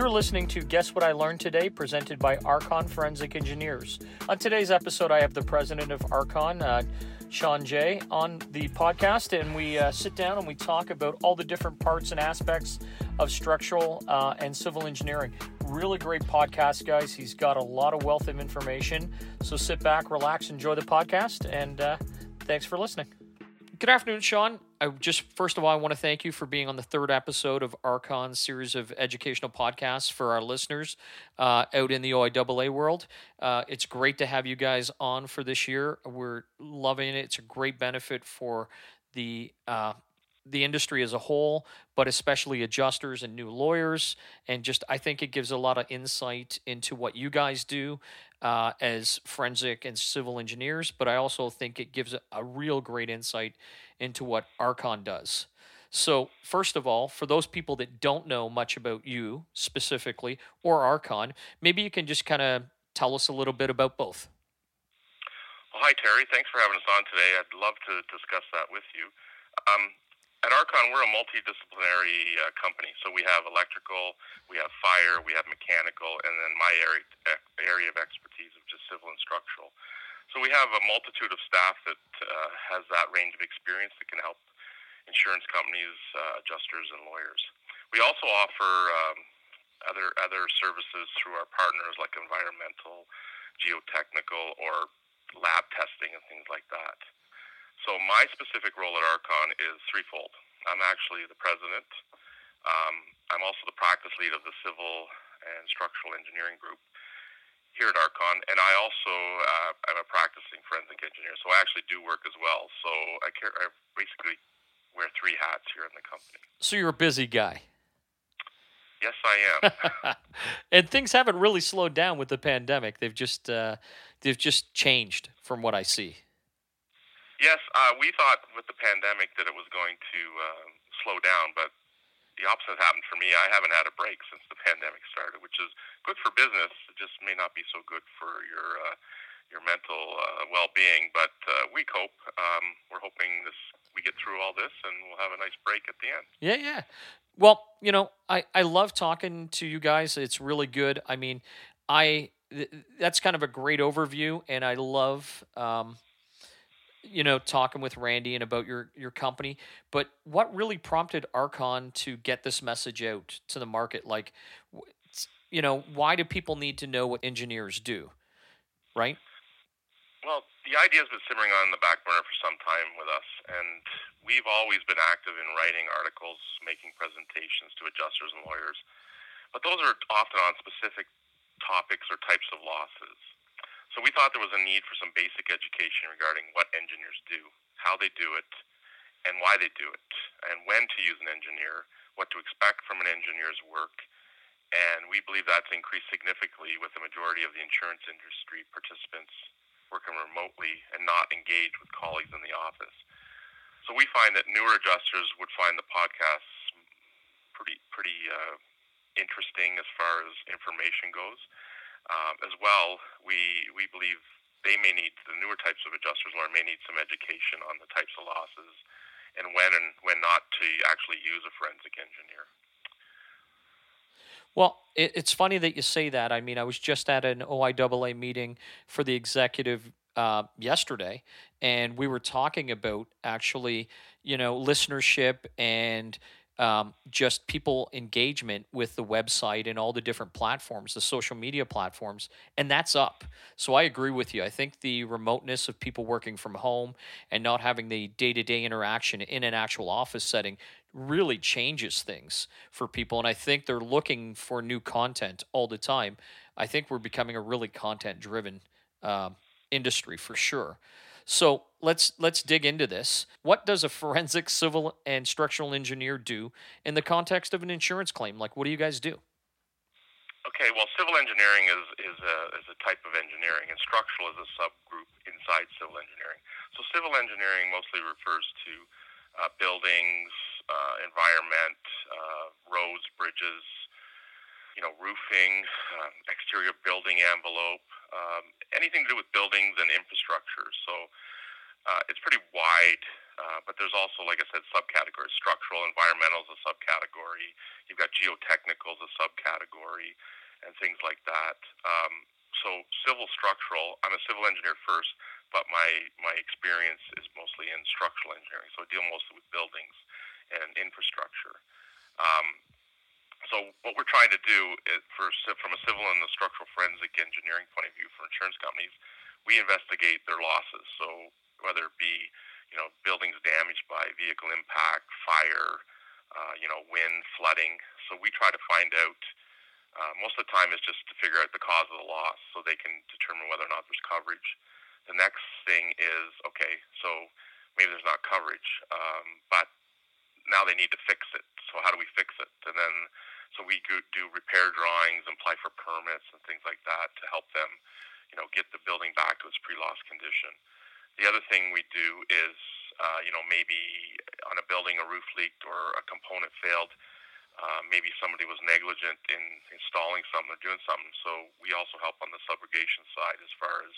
You're listening to Guess What I Learned Today, presented by Archon Forensic Engineers. On today's episode, I have the president of Archon, uh, Sean Jay, on the podcast, and we uh, sit down and we talk about all the different parts and aspects of structural uh, and civil engineering. Really great podcast, guys. He's got a lot of wealth of information. So sit back, relax, enjoy the podcast, and uh, thanks for listening. Good afternoon, Sean. I just first of all, I want to thank you for being on the third episode of Archon's series of educational podcasts for our listeners uh, out in the OIAA world. Uh, it's great to have you guys on for this year. We're loving it. It's a great benefit for the uh, the industry as a whole, but especially adjusters and new lawyers. And just, I think it gives a lot of insight into what you guys do uh, as forensic and civil engineers. But I also think it gives a, a real great insight into what Archon does. So, first of all, for those people that don't know much about you specifically or Archon, maybe you can just kind of tell us a little bit about both. Well, hi, Terry. Thanks for having us on today. I'd love to discuss that with you. Um, at Archon, we're a multidisciplinary uh, company. So we have electrical, we have fire, we have mechanical, and then my area area of expertise, which is civil and structural. So we have a multitude of staff that uh, has that range of experience that can help insurance companies, uh, adjusters, and lawyers. We also offer um, other other services through our partners like environmental, geotechnical, or lab testing and things like that. So my specific role at Archon is threefold. I'm actually the president. Um, I'm also the practice lead of the civil and structural engineering group here at Archon, and I also uh, am a practicing forensic engineer. So I actually do work as well. So I, care, I basically wear three hats here in the company. So you're a busy guy. Yes, I am. and things haven't really slowed down with the pandemic. They've just uh, they've just changed from what I see. Yes, uh, we thought with the pandemic that it was going to uh, slow down, but the opposite happened for me. I haven't had a break since the pandemic started, which is good for business. It just may not be so good for your uh, your mental uh, well-being. But uh, we cope. Um, we're hoping this we get through all this, and we'll have a nice break at the end. Yeah, yeah. Well, you know, I I love talking to you guys. It's really good. I mean, I that's kind of a great overview, and I love. Um, you know, talking with Randy and about your your company. But what really prompted Archon to get this message out to the market? Like, you know, why do people need to know what engineers do? Right. Well, the idea has been simmering on the back burner for some time with us, and we've always been active in writing articles, making presentations to adjusters and lawyers. But those are often on specific topics or types of losses. So we thought there was a need for some basic education regarding what engineers do, how they do it, and why they do it, and when to use an engineer, what to expect from an engineer's work. And we believe that's increased significantly with the majority of the insurance industry participants working remotely and not engaged with colleagues in the office. So we find that newer adjusters would find the podcasts pretty pretty uh, interesting as far as information goes. Um, as well, we we believe they may need the newer types of adjusters learn may need some education on the types of losses and when and when not to actually use a forensic engineer. Well, it, it's funny that you say that. I mean, I was just at an OIAA meeting for the executive uh, yesterday, and we were talking about actually, you know, listenership and um, just people engagement with the website and all the different platforms, the social media platforms, and that's up. So I agree with you. I think the remoteness of people working from home and not having the day to day interaction in an actual office setting really changes things for people. And I think they're looking for new content all the time. I think we're becoming a really content driven um, industry for sure. So let's let's dig into this. What does a forensic civil and structural engineer do in the context of an insurance claim? Like, what do you guys do? Okay, well, civil engineering is is a, is a type of engineering, and structural is a subgroup inside civil engineering. So, civil engineering mostly refers to uh, buildings, uh, environment, uh, roads, bridges, you know, roofing, um, exterior building envelope, um, anything to do with buildings and infrastructure. So uh, it's pretty wide. Uh, but there's also, like I said, subcategories. Structural, environmental is a subcategory. You've got geotechnical is a subcategory, and things like that. Um, so civil structural. I'm a civil engineer first, but my my experience is mostly in structural engineering. So I deal mostly with buildings and infrastructure. Um, so what we're trying to do is for from a civil and a structural forensic engineering point of view for insurance companies, we investigate their losses. So whether it be you know buildings damaged by vehicle impact, fire, uh, you know wind, flooding. So we try to find out. Uh, most of the time, is just to figure out the cause of the loss, so they can determine whether or not there's coverage. The next thing is okay, so maybe there's not coverage, um, but now they need to fix it. So how do we fix it? And then so we do repair drawings apply for permits and things like that to help them, you know, get the building back to its pre-loss condition. The other thing we do is, uh, you know, maybe on a building a roof leaked or a component failed. Uh, maybe somebody was negligent in installing something or doing something. So we also help on the subrogation side as far as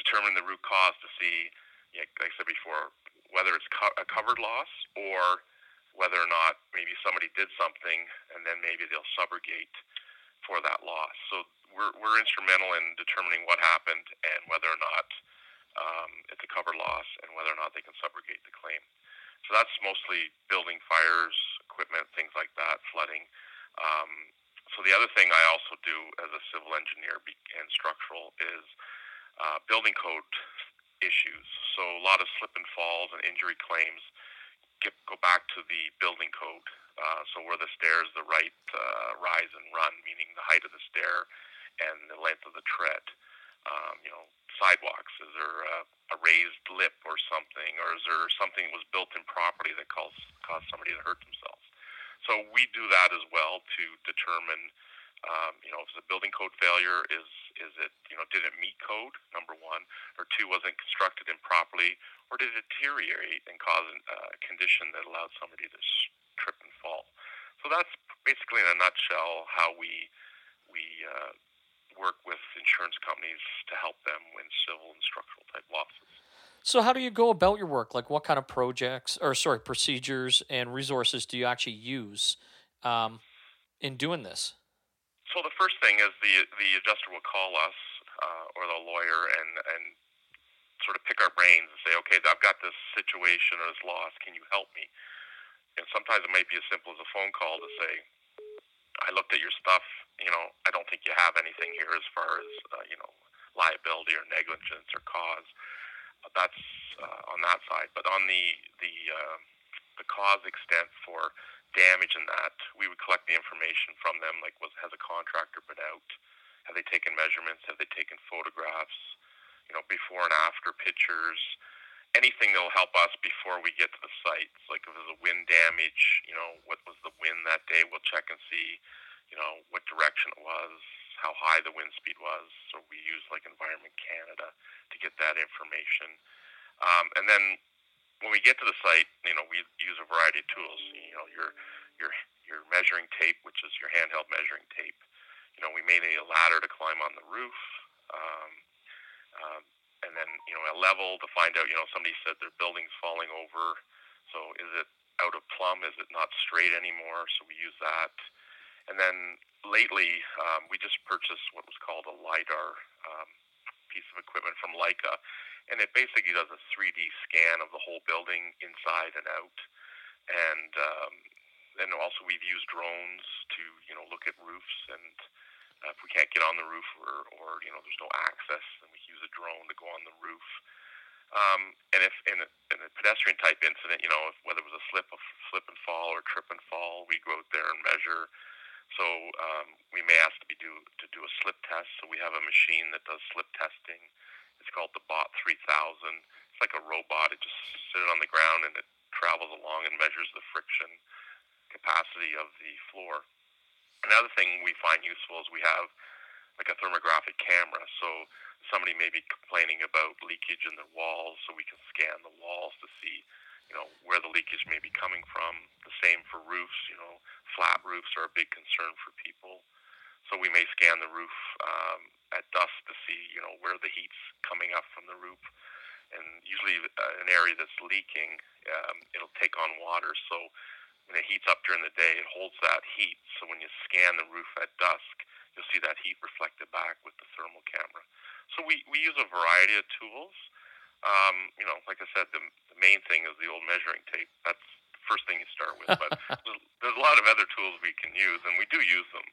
determining the root cause to see, like I said before, whether it's co- a covered loss or whether or not maybe somebody did something and then maybe they'll subrogate for that loss. So we're, we're instrumental in determining what happened and whether or not um, it's a covered loss and whether or not they can subrogate the claim. So that's mostly building fires, equipment, things like that, flooding. Um, so the other thing I also do as a civil engineer and structural is uh, building code issues. So a lot of slip and falls and injury claims get, go back to the building code. Uh, so where the stairs the right uh, rise and run, meaning the height of the stair and the length of the tread. Um, you know, sidewalks. Is there a, a raised lip or something, or is there something that was built improperly that caused caused somebody to hurt themselves? So we do that as well to determine, um, you know, if it's a building code failure, is is it you know did it meet code number one, or two wasn't constructed improperly, or did it deteriorate and cause a condition that allowed somebody to trip and fall? So that's basically in a nutshell how we we uh, work with insurance companies to help them win civil and structural type losses. So how do you go about your work? Like what kind of projects or sorry procedures and resources do you actually use um, in doing this? So the first thing is the the adjuster will call us uh, or the lawyer and and sort of pick our brains and say, okay, I've got this situation or this loss. Can you help me? And sometimes it might be as simple as a phone call to say, I looked at your stuff. You know, I don't think you have anything here as far as uh, you know liability or negligence or cause. But that's uh, on that side. But on the the uh, the cause extent for damage in that, we would collect the information from them. Like, was has a contractor been out? Have they taken measurements? Have they taken photographs? you know, before and after pictures, anything that'll help us before we get to the sites. Like if there's a wind damage, you know, what was the wind that day? We'll check and see, you know, what direction it was, how high the wind speed was. So we use like Environment Canada to get that information. Um, and then when we get to the site, you know, we use a variety of tools. You know, your your your measuring tape, which is your handheld measuring tape. You know, we may need a ladder to climb on the roof. Um, um, and then you know a level to find out. You know, somebody said their building's falling over. So is it out of plumb? Is it not straight anymore? So we use that. And then lately, um, we just purchased what was called a lidar um, piece of equipment from Leica, and it basically does a 3D scan of the whole building inside and out. And um, then also we've used drones to you know look at roofs and uh, if we can't get on the roof or, or you know there's no access, then we use a drone to go on the roof. Um, and if in a, in a pedestrian type incident, you know, if, whether it was a slip, a slip and fall, or trip and fall, we go out there and measure. So um, we may ask to be do to do a slip test. So we have a machine that does slip testing. It's called the Bot 3000. It's like a robot. It just sits on the ground and it travels along and measures the friction capacity of the floor. Another thing we find useful is we have like a thermographic camera. So somebody may be complaining about leakage in the walls, so we can scan the walls to see, you know, where the leakage may be coming from. The same for roofs. You know, flat roofs are a big concern for people. So we may scan the roof um, at dusk to see, you know, where the heat's coming up from the roof, and usually uh, an area that's leaking, um, it'll take on water. So when it heats up during the day, it holds that heat. So when you scan the roof at dusk, you'll see that heat reflected back with the thermal camera. So we, we use a variety of tools. Um, you know, like I said, the, the main thing is the old measuring tape. That's the first thing you start with. But there's, there's a lot of other tools we can use, and we do use them.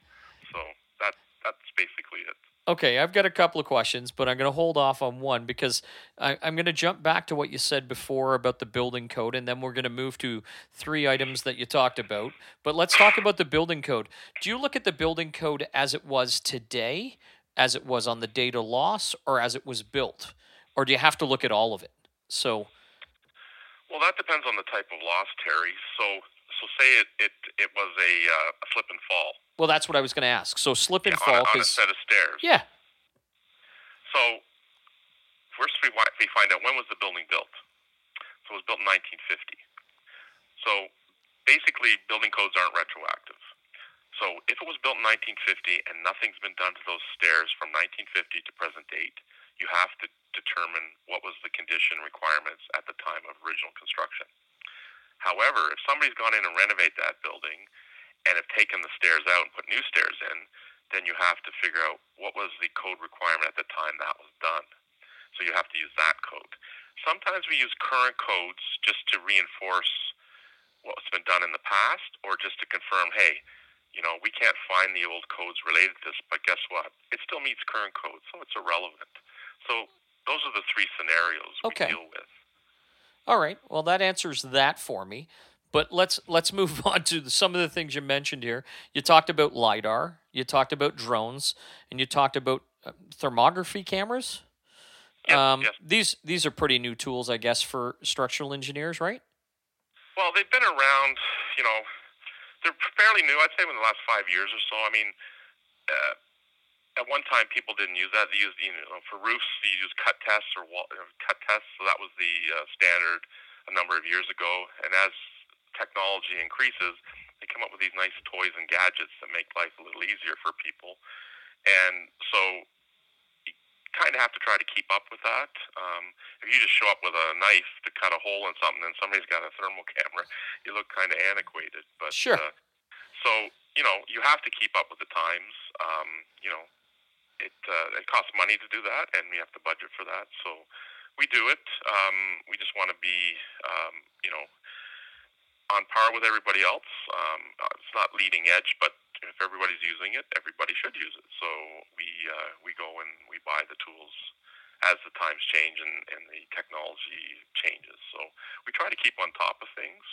So that that's basically it. Okay, I've got a couple of questions, but I'm going to hold off on one because I, am going to jump back to what you said before about the building code, and then we're going to move to three items that you talked about. But let's talk about the building code. Do you look at the building code as it was today, as it was on the data loss, or as it was built? Or do you have to look at all of it? So. Well, that depends on the type of loss, Terry. So, so say it it, it was a, uh, a slip and fall well, that's what I was going to ask. So slip and yeah, fall. On a, on a set of stairs. Yeah. So first we, we find out when was the building built. So it was built in 1950. So basically, building codes aren't retroactive. So if it was built in 1950 and nothing's been done to those stairs from 1950 to present date, you have to determine what was the condition requirements at the time of original construction. However, if somebody's gone in and renovate that building and have taken the stairs out and put new stairs in, then you have to figure out what was the code requirement at the time that was done. So you have to use that code. Sometimes we use current codes just to reinforce what's been done in the past or just to confirm, hey, you know, we can't find the old codes related to this, but guess what? It still meets current codes, so it's irrelevant. So those are the three scenarios okay. we deal with. All right. Well, that answers that for me. But let's let's move on to some of the things you mentioned here. You talked about lidar, you talked about drones, and you talked about uh, thermography cameras. Yep, um, yes. These these are pretty new tools, I guess, for structural engineers, right? Well, they've been around. You know, they're fairly new. I'd say in the last five years or so. I mean, uh, at one time people didn't use that. They used you know for roofs, you use cut tests or wall, cut tests. So that was the uh, standard a number of years ago. And as technology increases, they come up with these nice toys and gadgets that make life a little easier for people. And so you kind of have to try to keep up with that. Um, if you just show up with a knife to cut a hole in something and somebody's got a thermal camera, you look kind of antiquated. But sure. Uh, so you know you have to keep up with the times. Um, you know, it uh, it costs money to do that, and we have to budget for that. So we do it. Um, we just want to be, um, you know, on par with everybody else. Um, uh, it's not leading edge, but if everybody's using it, everybody should use it. So we uh, we go and we buy the tools as the times change and, and the technology changes. So we try to keep on top of things.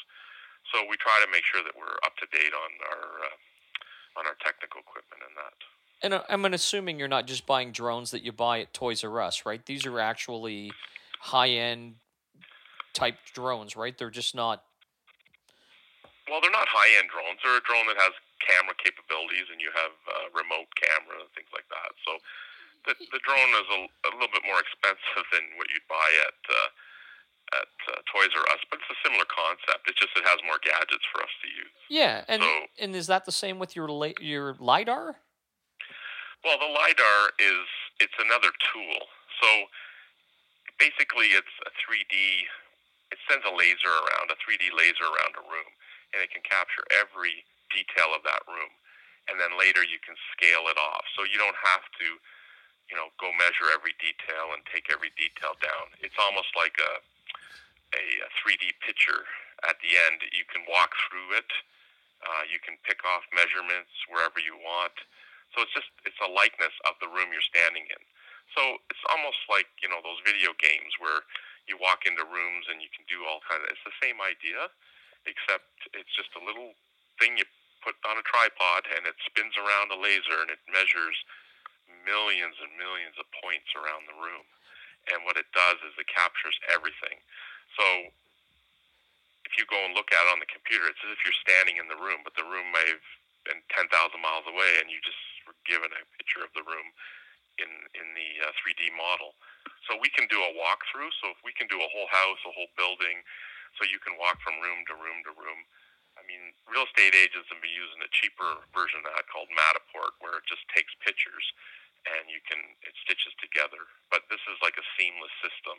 So we try to make sure that we're up to date on our uh, on our technical equipment and that. And I'm assuming you're not just buying drones that you buy at Toys R Us, right? These are actually high end type drones, right? They're just not well, they're not high end drones. They're a drone that has camera capabilities, and you have uh, remote camera and things like that. So the the drone is a, a little bit more expensive than what you'd buy at uh, at uh, Toys R Us, but it's a similar concept. It's just it has more gadgets for us to use. Yeah, and so, and is that the same with your la- your lidar? Well, the lidar is it's another tool. So basically, it's a 3D. It sends a laser around a 3D laser around a room and it can capture every detail of that room. And then later you can scale it off. So you don't have to, you know, go measure every detail and take every detail down. It's almost like a, a, 3D picture at the end. You can walk through it. Uh, you can pick off measurements wherever you want. So it's just it's a likeness of the room you're standing in. So it's almost like you know those video games where you walk into rooms and you can do all kinds of. It's the same idea, except it's just a little thing you put on a tripod and it spins around a laser and it measures millions and millions of points around the room. And what it does is it captures everything. So if you go and look at it on the computer, it's as if you're standing in the room, but the room may have been 10,000 miles away and you just were given a picture of the room in, in the uh, 3D model. So we can do a walkthrough. So if we can do a whole house, a whole building, so you can walk from room to room to room. I mean, real estate agents have been using a cheaper version of that called Matterport, where it just takes pictures and you can it stitches together. But this is like a seamless system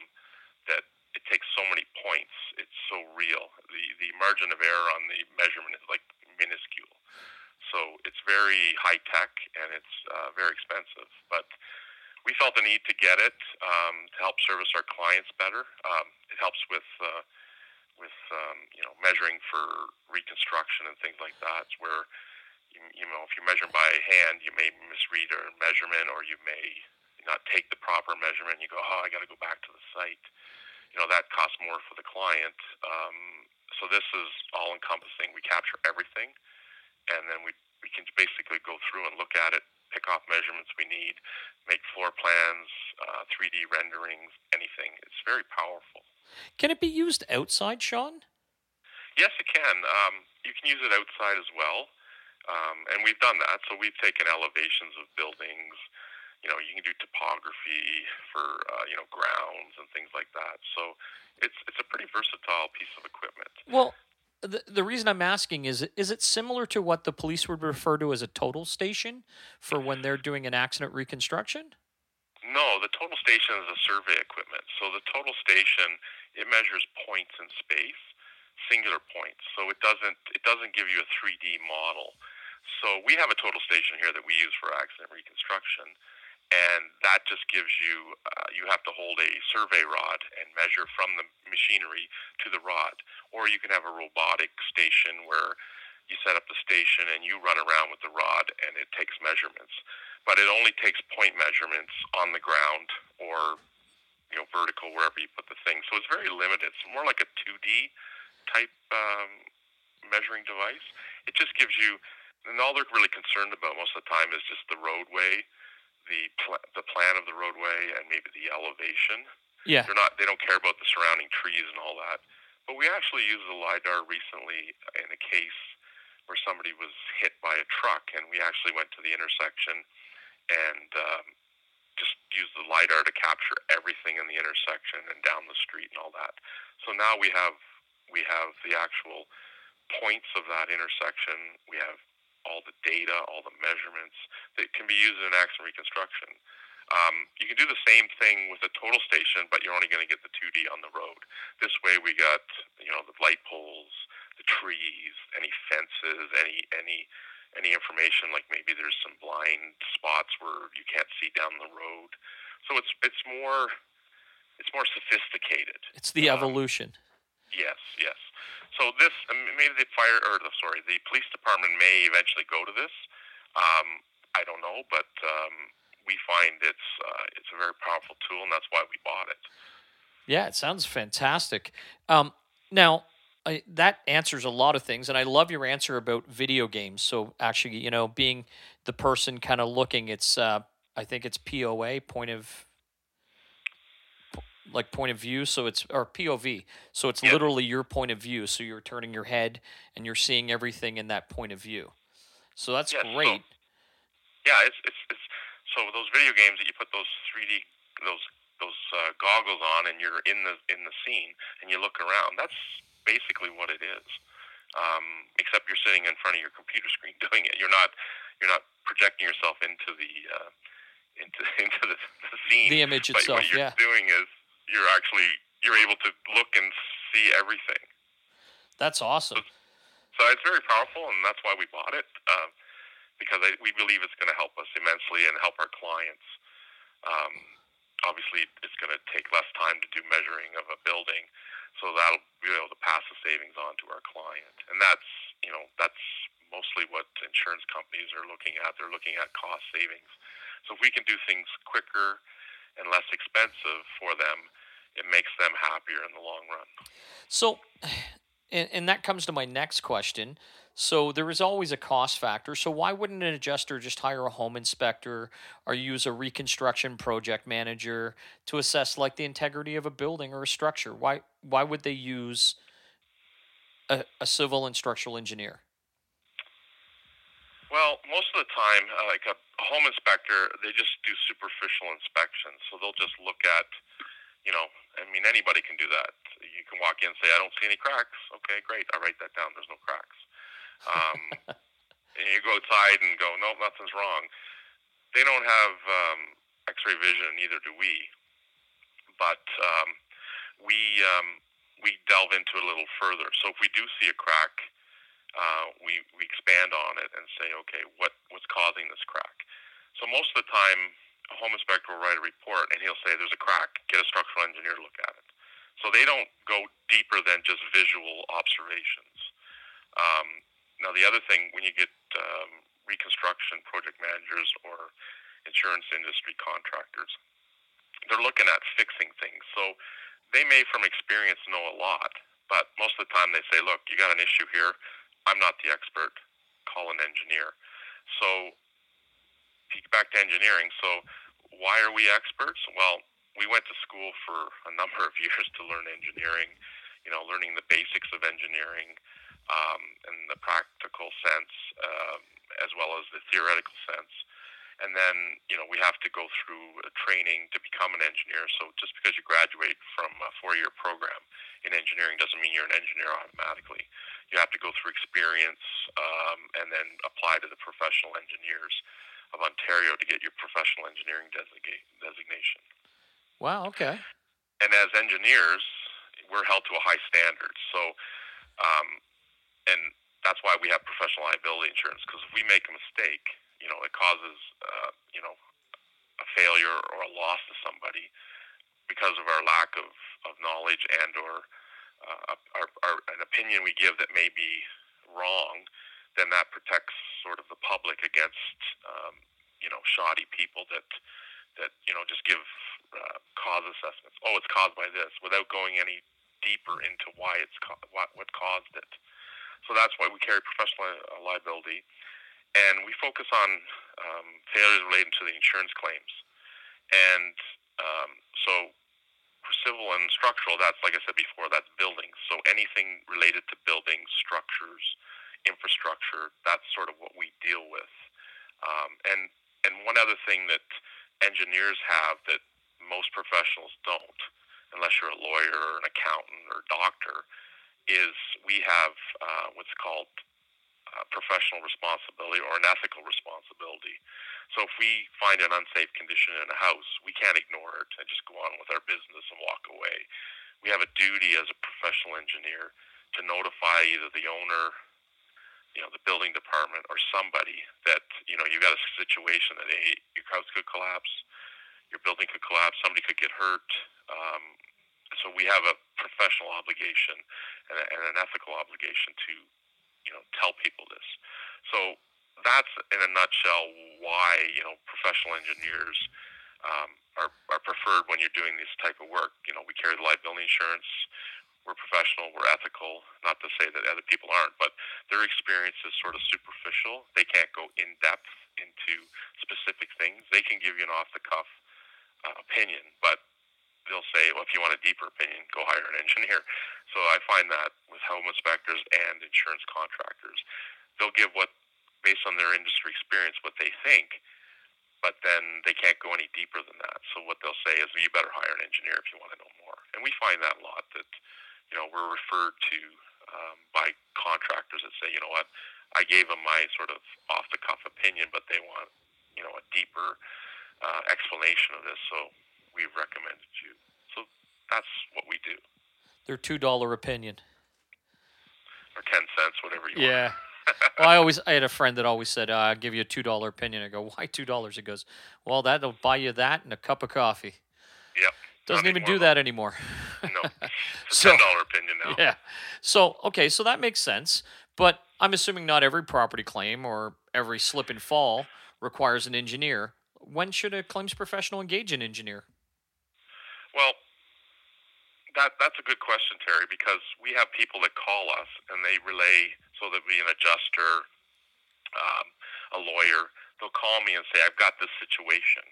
that it takes so many points. It's so real. The the margin of error on the measurement is like minuscule. So it's very high tech and it's uh, very expensive. But we felt the need to get it um, to help service our clients better. Um, it helps with uh, with um, you know measuring for reconstruction and things like that. Where you, you know if you measure by hand, you may misread a measurement or you may not take the proper measurement. You go, oh, I got to go back to the site. You know that costs more for the client. Um, so this is all encompassing. We capture everything and then we we can basically go through and look at it, pick off measurements we need, make floor plans, uh, 3D renderings, anything. It's very powerful. Can it be used outside, Sean? Yes, it can. Um, you can use it outside as well, um, and we've done that. So we've taken elevations of buildings. You know, you can do topography for uh, you know grounds and things like that. So it's it's a pretty versatile piece of equipment. Well, the, the reason I'm asking is is it similar to what the police would refer to as a total station for when they're doing an accident reconstruction? No, the total station is a survey equipment. So the total station it measures points in space, singular points. So it doesn't it doesn't give you a 3D model. So we have a total station here that we use for accident reconstruction and that just gives you uh, you have to hold a survey rod and measure from the machinery to the rod. Or you can have a robotic station where you set up the station and you run around with the rod and it takes measurements. But it only takes point measurements on the ground or you know vertical wherever you put the thing. So it's very limited. It's more like a 2d type um, measuring device. It just gives you and all they're really concerned about most of the time is just the roadway the pl- the plan of the roadway and maybe the elevation. Yeah. They're not. They don't care about the surrounding trees and all that. But we actually used the lidar recently in a case where somebody was hit by a truck, and we actually went to the intersection and um, just used the lidar to capture everything in the intersection and down the street and all that. So now we have we have the actual points of that intersection. We have all the data, all the measurements that can be used in accident reconstruction. Um, you can do the same thing with a total station, but you're only going to get the 2D on the road. This way, we got you know the light poles, the trees, any fences, any any any information like maybe there's some blind spots where you can't see down the road. So it's it's more it's more sophisticated. It's the um, evolution. Yes, yes. So this maybe the fire or the sorry the police department may eventually go to this. Um, I don't know, but um, we find it's uh, it's a very powerful tool, and that's why we bought it. Yeah, it sounds fantastic. Um, now. I, that answers a lot of things, and I love your answer about video games. So actually, you know, being the person kind of looking, it's uh, I think it's POA point of like point of view so it's or pov so it's literally your point of view so you're turning your head and you're seeing everything in that point of view so that's great so, yeah it's, it's, it's so those video games that you put those 3d those those uh, goggles on and you're in the in the scene and you look around that's basically what it is um, except you're sitting in front of your computer screen doing it you're not you're not projecting yourself into the uh, into into the, the scene. The image but itself. What you're yeah. doing is you're actually you're able to look and see everything. That's awesome. So, so it's very powerful, and that's why we bought it uh, because I, we believe it's going to help us immensely and help our clients. Um, obviously, it's going to take less time to do measuring of a building, so that'll be able to pass the savings on to our client, and that's you know that's mostly what insurance companies are looking at. They're looking at cost savings. So if we can do things quicker and less expensive for them, it makes them happier in the long run. So, and, and that comes to my next question. So there is always a cost factor. So why wouldn't an adjuster just hire a home inspector or use a reconstruction project manager to assess like the integrity of a building or a structure? Why why would they use a, a civil and structural engineer? Well, most of the time, uh, like a, a home inspector, they just do superficial inspections. So they'll just look at, you know, I mean, anybody can do that. You can walk in and say, I don't see any cracks. Okay, great. I write that down. There's no cracks. Um, and you go outside and go, no, nothing's wrong. They don't have um, X-ray vision, neither do we. But um, we um, we delve into it a little further. So if we do see a crack, uh, we we expand on it and say, okay, what what's causing this crack? So most of the time, a home inspector will write a report and he'll say, there's a crack. Get a structural engineer to look at it. So they don't go deeper than just visual observations. Um, now the other thing, when you get um, reconstruction project managers or insurance industry contractors, they're looking at fixing things. So they may, from experience, know a lot, but most of the time they say, look, you got an issue here. I'm not the expert. Call an engineer. So, back to engineering. So, why are we experts? Well, we went to school for a number of years to learn engineering, you know, learning the basics of engineering um, in the practical sense um, as well as the theoretical sense. And then, you know, we have to go through a training to become an engineer. So just because you graduate from a four-year program in engineering doesn't mean you're an engineer automatically. You have to go through experience um, and then apply to the professional engineers of Ontario to get your professional engineering designation. Wow. Okay. And as engineers, we're held to a high standard. So, um, and that's why we have professional liability insurance because if we make a mistake, you know, it causes, uh, you know, a failure or a loss to somebody because of our lack of, of knowledge and or uh, our, our, an opinion we give that may be wrong, then that protects sort of the public against, um, you know, shoddy people that that you know just give uh, cause assessments. Oh, it's caused by this, without going any deeper into why it's co- what what caused it. So that's why we carry professional liability, and we focus on um, failures related to the insurance claims. And um, so for civil and structural, that's like I said before, that's buildings. So anything related to buildings, structures, infrastructure, that's sort of what we deal with. Um, and and one other thing that engineers have that most professionals don't, unless you're a lawyer or an accountant or doctor, is we have uh, what's called uh, professional responsibility or an ethical responsibility. So if we find an unsafe condition in a house, we can't ignore it and just go on with our business and walk away. We have a duty as a professional engineer to notify either the owner, you know, the building department or somebody that, you know, you got a situation that hey, your house could collapse, your building could collapse, somebody could get hurt. Um, so we have a professional obligation and, a, and an ethical obligation to, you know, tell people this. So that's in a nutshell why you know professional engineers um, are, are preferred when you're doing this type of work. You know, we carry the liability insurance. We're professional. We're ethical. Not to say that other people aren't, but their experience is sort of superficial. They can't go in depth into specific things. They can give you an off the cuff uh, opinion, but they'll say, well, if you want a deeper opinion, go hire an engineer. So I find that with home inspectors and insurance contractors, they'll give what, based on their industry experience, what they think, but then they can't go any deeper than that. So what they'll say is, well, you better hire an engineer if you want to know more. And we find that a lot that, you know, we're referred to um, by contractors that say, you know what, I gave them my sort of off the cuff opinion, but they want, you know, a deeper uh, explanation of this, so we've recommended you. So that's what we do. Their two dollar opinion. Or ten cents, whatever you yeah. want. well, I always I had a friend that always said, uh, "I'll give you a two dollar opinion." I go, "Why two dollars?" He goes, "Well, that'll buy you that and a cup of coffee." Yep. Doesn't even do that anymore. no. It's so, a ten dollar opinion now. Yeah. So okay, so that makes sense. But I'm assuming not every property claim or every slip and fall requires an engineer when should a claims professional engage an engineer? Well, that that's a good question, Terry, because we have people that call us and they relay. So there'll be an adjuster, um, a lawyer. They'll call me and say, "I've got this situation."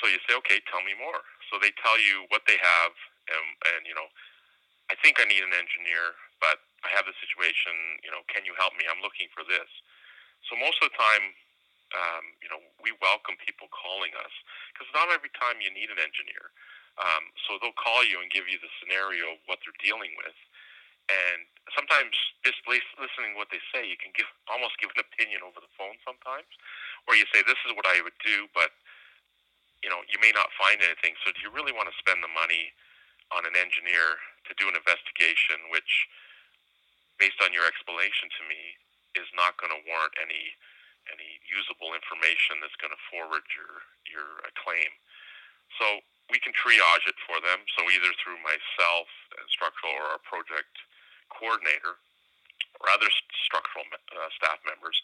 So you say, "Okay, tell me more." So they tell you what they have, and, and you know, I think I need an engineer, but I have this situation. You know, can you help me? I'm looking for this. So most of the time, um, you know, we welcome people calling us because not every time you need an engineer. Um, so they'll call you and give you the scenario of what they're dealing with, and sometimes just listening to what they say, you can give almost give an opinion over the phone sometimes, or you say this is what I would do, but you know you may not find anything. So do you really want to spend the money on an engineer to do an investigation, which, based on your explanation to me, is not going to warrant any any usable information that's going to forward your your uh, claim. So we can triage it for them. So either through myself, and structural, or our project coordinator, or other structural uh, staff members,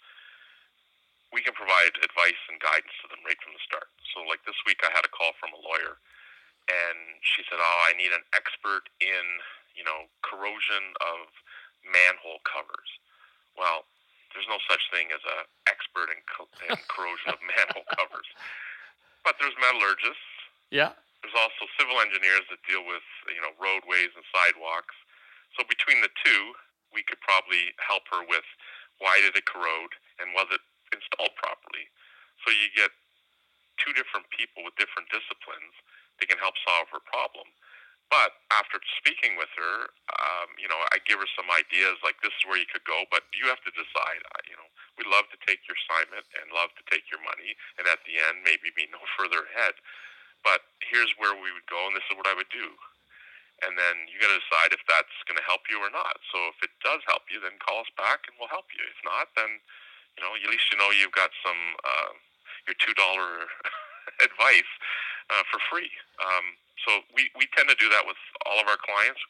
we can provide advice and guidance to them right from the start. So, like this week, I had a call from a lawyer, and she said, "Oh, I need an expert in, you know, corrosion of manhole covers." Well, there's no such thing as an expert in, co- in corrosion of manhole covers, but there's metallurgists. Yeah. There's also civil engineers that deal with, you know, roadways and sidewalks. So between the two, we could probably help her with why did it corrode and was it installed properly. So you get two different people with different disciplines that can help solve her problem. But after speaking with her, um, you know, I give her some ideas like this is where you could go, but you have to decide. You know, we love to take your assignment and love to take your money, and at the end, maybe be no further ahead. But here's where we would go, and this is what I would do. And then you got to decide if that's going to help you or not. So if it does help you, then call us back and we'll help you. If not, then you know, at least you know you've got some uh, your two dollar advice uh, for free. Um, so we, we tend to do that with all of our clients.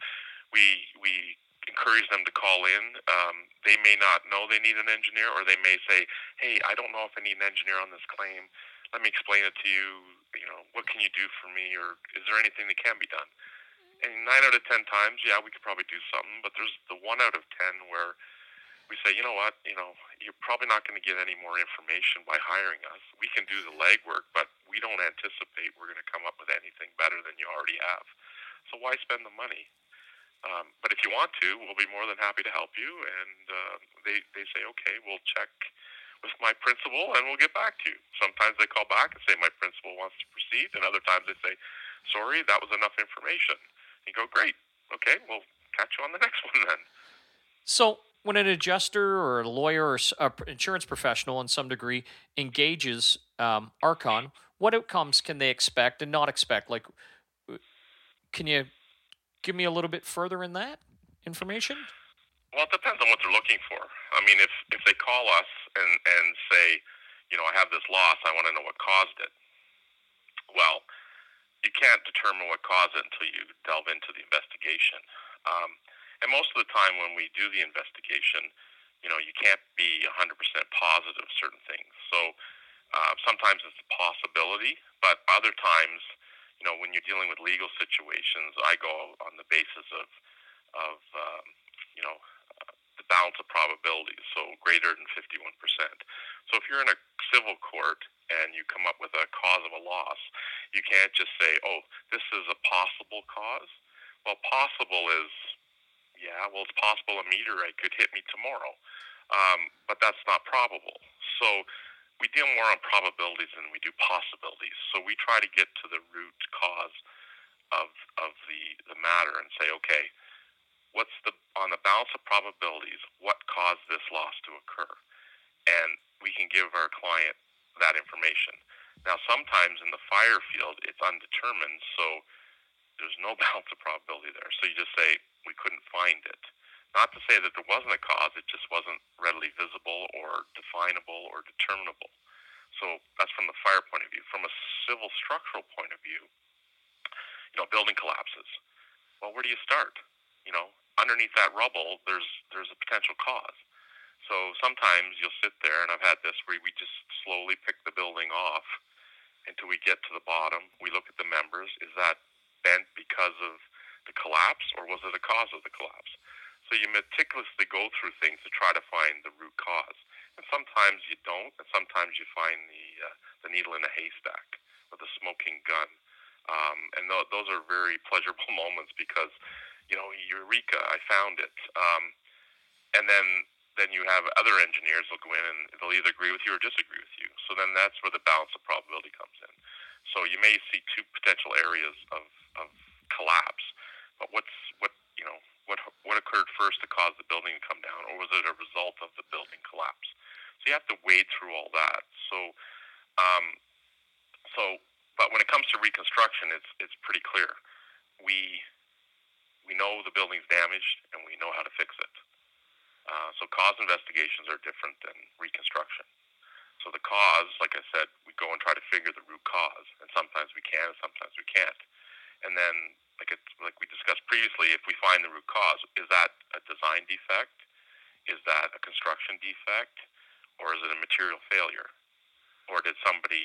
We we encourage them to call in. Um, they may not know they need an engineer, or they may say, "Hey, I don't know if I need an engineer on this claim. Let me explain it to you. You know, what can you do for me, or is there anything that can be done?" And nine out of ten times, yeah, we could probably do something. But there's the one out of ten where we say, you know what, you know, you're probably not going to get any more information by hiring us. We can do the legwork, but we don't anticipate we're going to come up with anything better than you already have. So why spend the money? Um, but if you want to, we'll be more than happy to help you. And uh, they they say, okay, we'll check with my principal and we'll get back to you. Sometimes they call back and say my principal wants to proceed, and other times they say, sorry, that was enough information. You go, great, okay, we'll catch you on the next one then. So when an adjuster or a lawyer or an insurance professional in some degree engages um, Archon, what outcomes can they expect and not expect? Like, can you give me a little bit further in that information? Well, it depends on what they're looking for. I mean, if if they call us and and say, you know, I have this loss, I want to know what caused it. Well, you can't determine what caused it until you delve into the investigation. Um, and most of the time when we do the investigation, you know, you can't be 100% positive certain things. So uh, sometimes it's a possibility, but other times, you know, when you're dealing with legal situations, I go on the basis of, of um, you know, the balance of probabilities, so greater than 51%. So if you're in a civil court and you come up with a cause of a loss, you can't just say, oh, this is a possible cause. Well, possible is yeah, well, it's possible a meteorite could hit me tomorrow, um, but that's not probable. So we deal more on probabilities than we do possibilities. So we try to get to the root cause of of the the matter and say, okay, what's the on the balance of probabilities, what caused this loss to occur, and we can give our client that information. Now, sometimes in the fire field, it's undetermined, so there's no balance of probability there. So you just say, we couldn't find it. Not to say that there wasn't a cause, it just wasn't readily visible or definable or determinable. So that's from the fire point of view. From a civil structural point of view, you know, building collapses. Well, where do you start? You know, underneath that rubble, there's there's a potential cause. So sometimes you'll sit there, and I've had this where we just slowly pick the building off until we get to the bottom. We look at the members. Is that bent because of the collapse, or was it a cause of the collapse? So you meticulously go through things to try to find the root cause, and sometimes you don't, and sometimes you find the uh, the needle in a haystack or the smoking gun, um, and th- those are very pleasurable moments because you know eureka, I found it, um, and then then you have other engineers will go in and they'll either agree with you or disagree with you. So then that's where the balance of probability comes in. So you may see two potential areas of, of collapse but what's what you know what what occurred first to cause the building to come down, or was it a result of the building collapse? So you have to wade through all that. So, um, so but when it comes to reconstruction, it's it's pretty clear. We we know the building's damaged and we know how to fix it. Uh, so cause investigations are different than reconstruction. So the cause, like I said, we go and try to figure the root cause, and sometimes we can, and sometimes we can't. And then, like it, like we discussed previously, if we find the root cause, is that a design defect? Is that a construction defect? Or is it a material failure? Or did somebody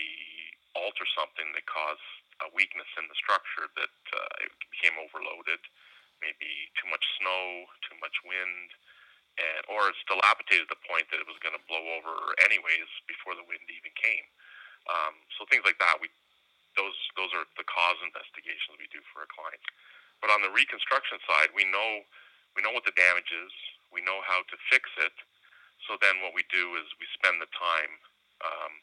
alter something that caused a weakness in the structure that uh, it became overloaded? Maybe too much snow, too much wind, and or it's dilapidated to the point that it was going to blow over anyways before the wind even came. Um, so things like that, we those those are the cause investigations we do for our clients. But on the reconstruction side, we know we know what the damage is. We know how to fix it. So then what we do is we spend the time, um,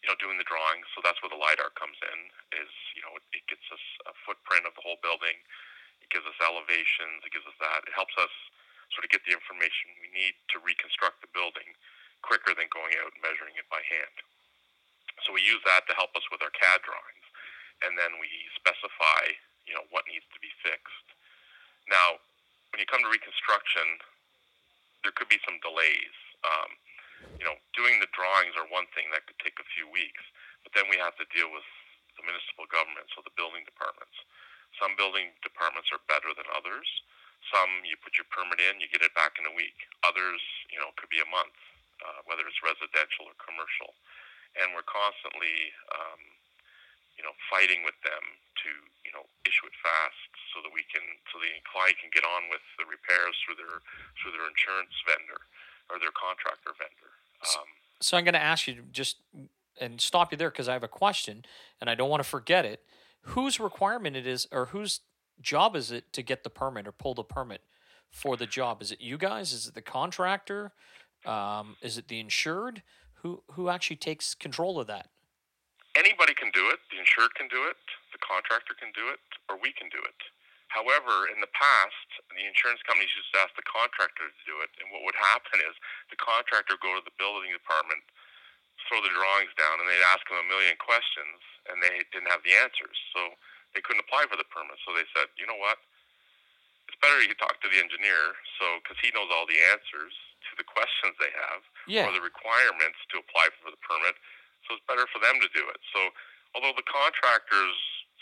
you know, doing the drawings. So that's where the lidar comes in. Is you know it, it gets us a footprint of the whole building. It gives us elevations. It gives us that. It helps us sort of get the information we need to reconstruct the building quicker than going out and measuring it by hand. So we use that to help us with our CAD drawings, and then we specify, you know, what needs to be fixed. Now, when you come to reconstruction, there could be some delays. Um, you know, doing the drawings are one thing that could take a few weeks, but then we have to deal with the municipal government, so the building departments. Some building departments are better than others. Some you put your permit in, you get it back in a week. Others, you know, could be a month, uh, whether it's residential or commercial. And we're constantly, um, you know, fighting with them to, you know, issue it fast so that we can, so the client can get on with the repairs through their through their insurance vendor or their contractor vendor. Um, so I'm going to ask you just and stop you there because I have a question and I don't want to forget it. Whose requirement it is, or whose job is it to get the permit or pull the permit for the job? Is it you guys? Is it the contractor? Um, is it the insured? Who who actually takes control of that? Anybody can do it. The insured can do it. The contractor can do it, or we can do it. However, in the past, the insurance companies used to ask the contractor to do it, and what would happen is the contractor would go to the building department, throw the drawings down, and they'd ask them a million questions, and they didn't have the answers. So they couldn't apply for the permit. So they said, you know what? It's better you talk to the engineer, so because he knows all the answers to the questions they have yeah. or the requirements to apply for the permit. So it's better for them to do it. So although the contractors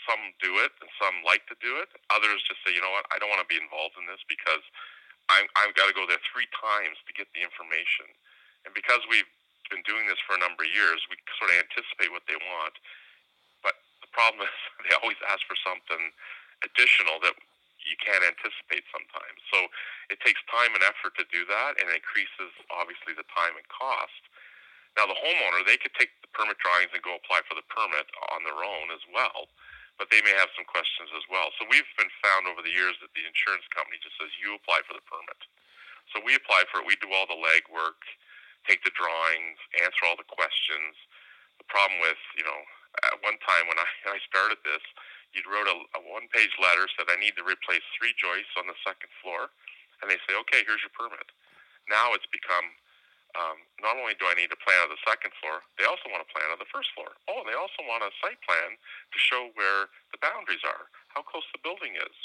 some do it and some like to do it, others just say, you know what, I don't want to be involved in this because I'm, I've got to go there three times to get the information. And because we've been doing this for a number of years, we sort of anticipate what they want But the problem is they always ask for something additional that you can't anticipate sometimes. So it takes time and effort to do that, and it increases obviously the time and cost. Now the homeowner they could take the permit drawings and go apply for the permit on their own as well, but they may have some questions as well. So we've been found over the years that the insurance company just says you apply for the permit. So we apply for it. We do all the legwork, take the drawings, answer all the questions. The problem with you know at one time when I, I started this, you wrote a, a one-page letter said I need to replace three joists on the second floor, and they say, okay, here's your permit. Now it's become um, not only do I need a plan of the second floor, they also want a plan of the first floor. Oh, and they also want a site plan to show where the boundaries are, how close the building is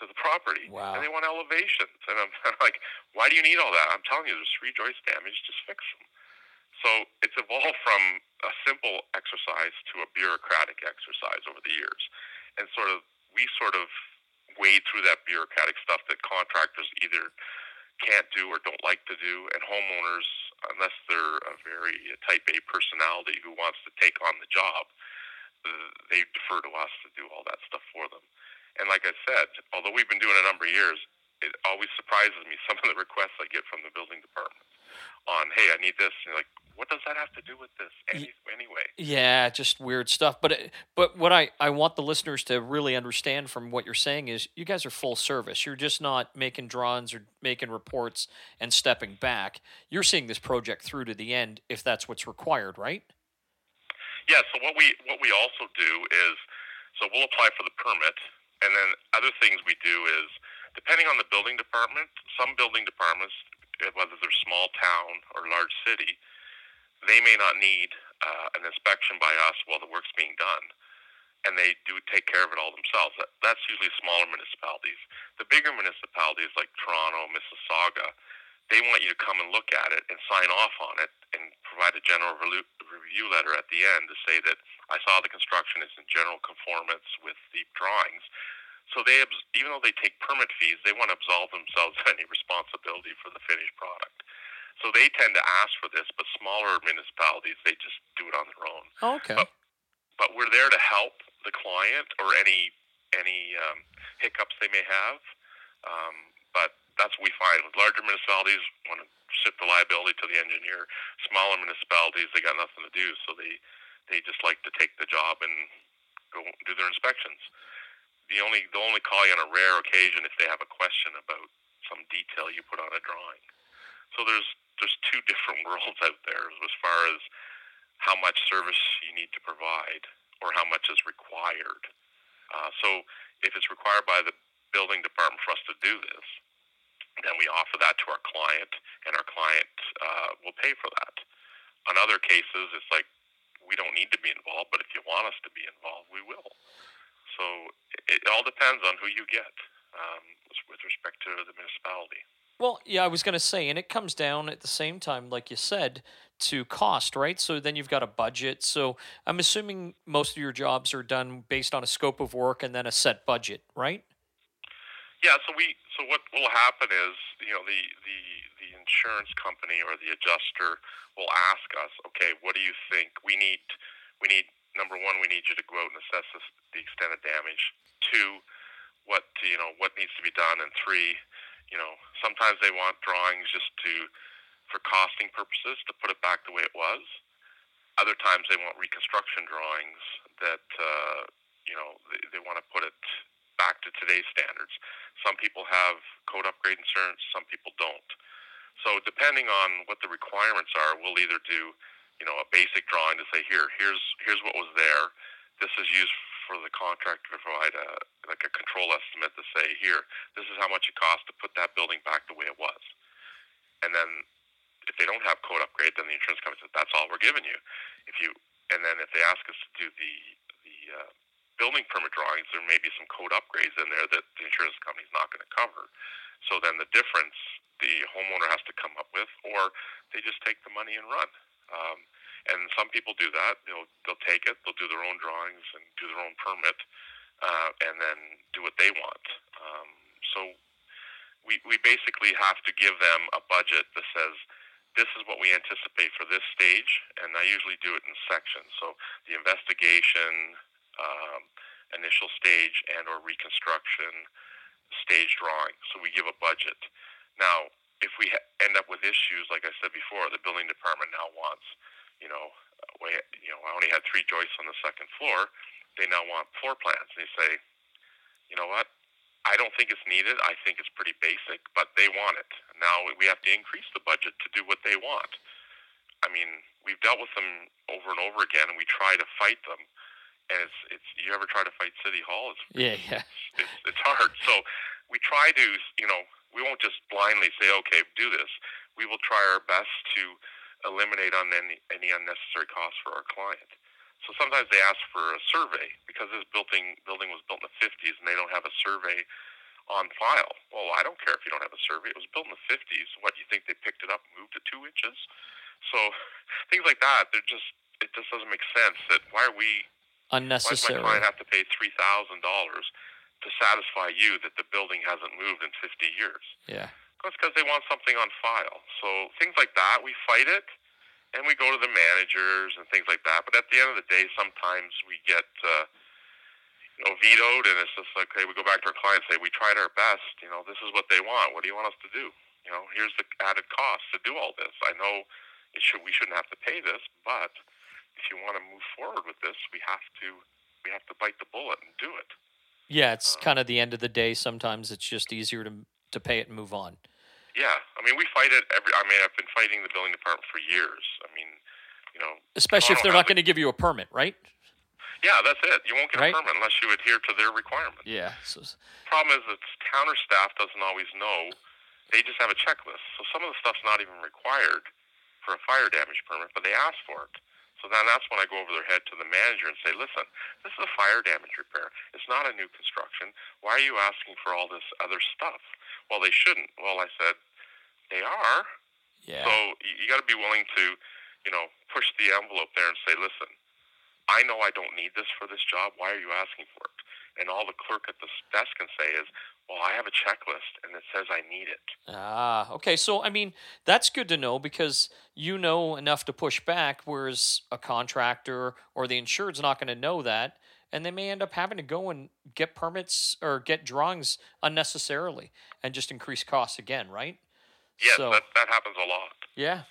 to the property, wow. and they want elevations. And I'm, I'm like, why do you need all that? I'm telling you, there's three joists damaged. Just fix them. So it's evolved from a simple exercise to a bureaucratic exercise over the years. And sort of, we sort of wade through that bureaucratic stuff that contractors either can't do or don't like to do, and homeowners, unless they're a very type A personality who wants to take on the job, uh, they defer to us to do all that stuff for them. And like I said, although we've been doing it a number of years, it always surprises me some of the requests I get from the building department on, hey, I need this. And you're like, what does that have to do with this Any, anyway? Yeah, just weird stuff. But uh, but what I, I want the listeners to really understand from what you're saying is you guys are full service. You're just not making drawings or making reports and stepping back. You're seeing this project through to the end if that's what's required, right? Yeah. So what we what we also do is so we'll apply for the permit, and then other things we do is depending on the building department. Some building departments, whether they're small town or large city they may not need uh, an inspection by us while the work's being done. and they do take care of it all themselves. That, that's usually smaller municipalities. The bigger municipalities like Toronto, Mississauga, they want you to come and look at it and sign off on it and provide a general review letter at the end to say that I saw the construction is in general conformance with the drawings. So they, even though they take permit fees, they want to absolve themselves of any responsibility for the finished product. So they tend to ask for this, but smaller municipalities they just do it on their own. Okay. But, but we're there to help the client or any any um, hiccups they may have. Um, but that's what we find with larger municipalities want to shift the liability to the engineer. Smaller municipalities they got nothing to do, so they they just like to take the job and go do their inspections. The only they'll only call you on a rare occasion if they have a question about some detail you put on a drawing. So there's there's two different worlds out there as far as how much service you need to provide or how much is required. Uh, so if it's required by the building department for us to do this, then we offer that to our client, and our client uh, will pay for that. On other cases, it's like we don't need to be involved, but if you want us to be involved, we will. So it, all depends on who you get um, with respect to the municipality. Well, yeah, I was going to say, and it comes down at the same time, like you said, to cost, right? So then you've got a budget. So I'm assuming most of your jobs are done based on a scope of work and then a set budget, right? Yeah. So we so what will happen is you know the the the insurance company or the adjuster will ask us, okay, what do you think we need? We need number one, we need you to go out and assess this, the extent of damage. Two, what you know what needs to be done, and three, you know sometimes they want drawings just to for costing purposes to put it back the way it was. Other times they want reconstruction drawings that uh, you know they, they want to put it back to today's standards. Some people have code upgrade insurance, some people don't. So depending on what the requirements are, we'll either do you know a basic drawing to say here here's here's what was there. This is used for the contractor to provide a like a control estimate to say here this is how much it costs to put that building back the way it was. And then if they don't have code upgrade, then the insurance company says that's all we're giving you. If you and then if they ask us to do the the uh, building permit drawings, there may be some code upgrades in there that the insurance company is not going to cover. So then the difference the homeowner has to come up with, or they just take the money and run. Um, and some people do that. They'll they'll take it. They'll do their own drawings and do their own permit, uh, and then do what they want. Um, so we we basically have to give them a budget that says this is what we anticipate for this stage, and I usually do it in sections. So the investigation, um, initial stage, and or reconstruction stage drawing. So we give a budget. Now, if we ha- end up with issues, like I said before, the building department now wants, you know, we, you know, I only had three joists on the second floor. They now want floor plans. They say, you know what? I don't think it's needed. I think it's pretty basic, but they want it. Now we have to increase the budget to do what they want. I mean, we've dealt with them over and over again, and we try to fight them. And it's, it's you ever try to fight City Hall? It's, yeah, yeah. It's, it's, it's hard. So we try to, you know, we won't just blindly say, okay, do this. We will try our best to eliminate on any, any unnecessary costs for our client. So sometimes they ask for a survey because this building building was built in the 50s and they don't have a survey on file. Well, I don't care if you don't have a survey. It was built in the 50s. What do you think they picked it up and moved it two inches? So things like that. They're just it just doesn't make sense. That why are we unnecessary? Why does my client have to pay three thousand dollars to satisfy you that the building hasn't moved in 50 years? Yeah. That's because they want something on file. So things like that, we fight it and we go to the managers and things like that. But at the end of the day, sometimes we get uh, you know vetoed, and it's just like, okay, we go back to our clients, say we tried our best. You know, this is what they want. What do you want us to do? You know, here's the added cost to do all this. I know it should we shouldn't have to pay this, but if you want to move forward with this, we have to we have to bite the bullet and do it. Yeah, it's um, kind of the end of the day. Sometimes it's just easier to to pay it and move on. Yeah, I mean, we fight it every. I mean, I've been fighting the building department for years. I mean, you know, especially if they're not going to give you a permit, right? Yeah, that's it. You won't get right? a permit unless you adhere to their requirements. Yeah. So, Problem is that counter staff doesn't always know. They just have a checklist. So some of the stuff's not even required for a fire damage permit, but they ask for it. So then that's when I go over their head to the manager and say, listen, this is a fire damage repair. It's not a new construction. Why are you asking for all this other stuff? Well, they shouldn't. Well, I said, they are. Yeah. So you, you got to be willing to, you know, push the envelope there and say, listen, I know I don't need this for this job. Why are you asking for it? And all the clerk at the desk can say is, well, I have a checklist and it says I need it. Ah, okay. So, I mean, that's good to know because you know enough to push back, whereas a contractor or the insured's not going to know that. And they may end up having to go and get permits or get drawings unnecessarily and just increase costs again, right? Yeah, So- that, that happens a lot. Yeah.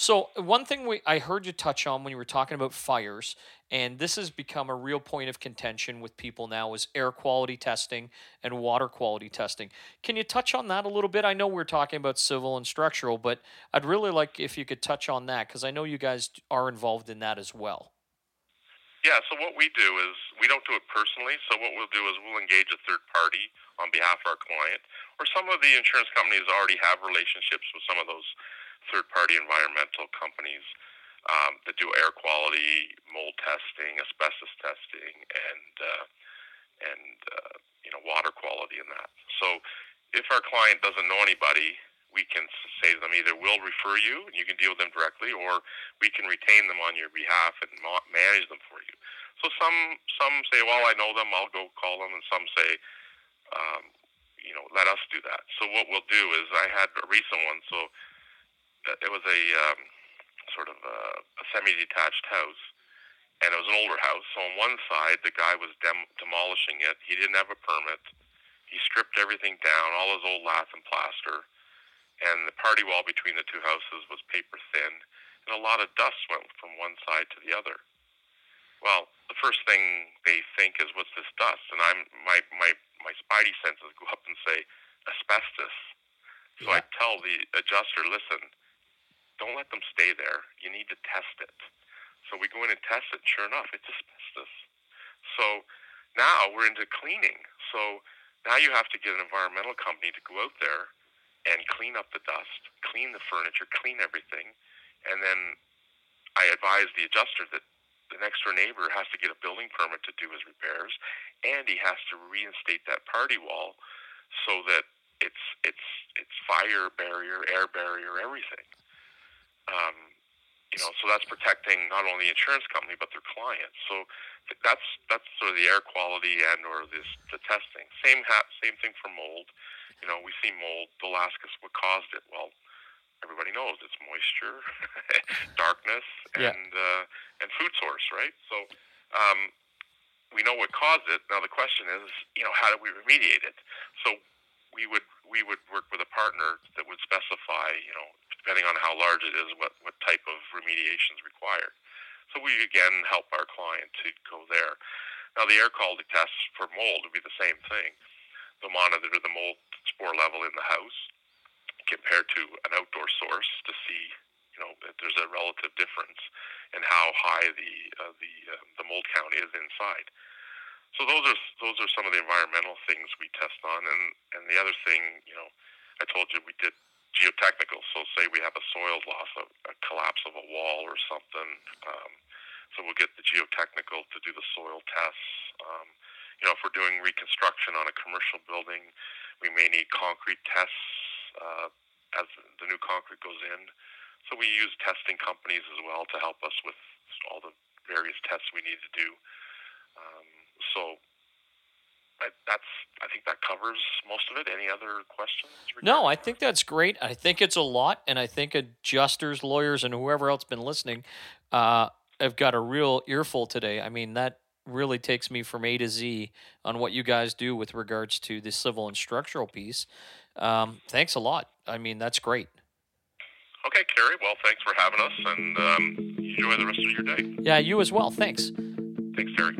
So one thing we I heard you touch on when you were talking about fires, and this has become a real point of contention with people now is air quality testing and water quality testing. Can you touch on that a little bit? I know we're talking about civil and structural, but I'd really like if you could touch on that because I know you guys are involved in that as well. Yeah, so what we do is we don't do it personally. So what we'll do is we'll engage a third party on behalf of our client, or some of the insurance companies already have relationships with some of those third party environmental companies um, that do air quality, mold testing, asbestos testing, and uh, and uh, you know water quality and that. So if our client doesn't know anybody, we can say to them either we'll refer you and you can deal with them directly, or we can retain them on your behalf and ma- manage them for you. So some some say, well, I know them, I'll go call them, and some say, um, you know, let us do that. So what we'll do is, I had a recent one. So it was a um, sort of a, a semi-detached house, and it was an older house. So on one side, the guy was dem- demolishing it. He didn't have a permit. He stripped everything down, all his old lath and plaster, and the party wall between the two houses was paper thin, and a lot of dust went from one side to the other. Well, the first thing they think is, "What's this dust?" And I'm my my my spidey senses go up and say, "Asbestos." So I tell the adjuster, "Listen, don't let them stay there. You need to test it." So we go in and test it. Sure enough, it's asbestos. So now we're into cleaning. So now you have to get an environmental company to go out there and clean up the dust, clean the furniture, clean everything, and then I advise the adjuster that the next door neighbor has to get a building permit to do his repairs, and he has to reinstate that party wall so that it's it's it's fire barrier, air barrier, everything. Um, you know, so that's protecting not only the insurance company but their clients. So that's that's sort of the air quality and or this the testing. Same ha- same thing for mold. You know, we see mold. They'll ask us what caused it. Well, everybody knows it's moisture, darkness, Yeah. and uh, and food source, right? So um, we know what caused it. Now the question is, you know, how do we remediate it? So we would we would work with a partner that would specify, you know, depending on how large it is, what what type of remediation is required. So we again help our client to go there. Now the air quality tests for mold would be the same thing. They'll monitor the mold spore level in the house compared to an outdoor source to see, you know, if there's a relative difference in how high the uh, the uh, the mold count is inside. So those are those are some of the environmental things we test on, and and the other thing, you know, I told you we did geotechnical. So say we have a soil loss, a, a collapse of a wall or something. Um, so we'll get the geotechnical to do the soil tests. Um, you know, if we're doing reconstruction on a commercial building, we may need concrete tests uh, as the new concrete goes in. So we use testing companies as well to help us with all the various tests we need to do. Um, so I, that's I think that covers most of it. Any other questions? No, I think that's great. I think it's a lot, and I think adjusters, lawyers, and whoever else been listening uh, have got a real earful today. I mean, that really takes me from A to Z on what you guys do with regards to the civil and structural piece. Um, thanks a lot. I mean, that's great. Okay, Kerry. Well, thanks for having us, and um, enjoy the rest of your day. Yeah, you as well. Thanks. Thanks, Terry.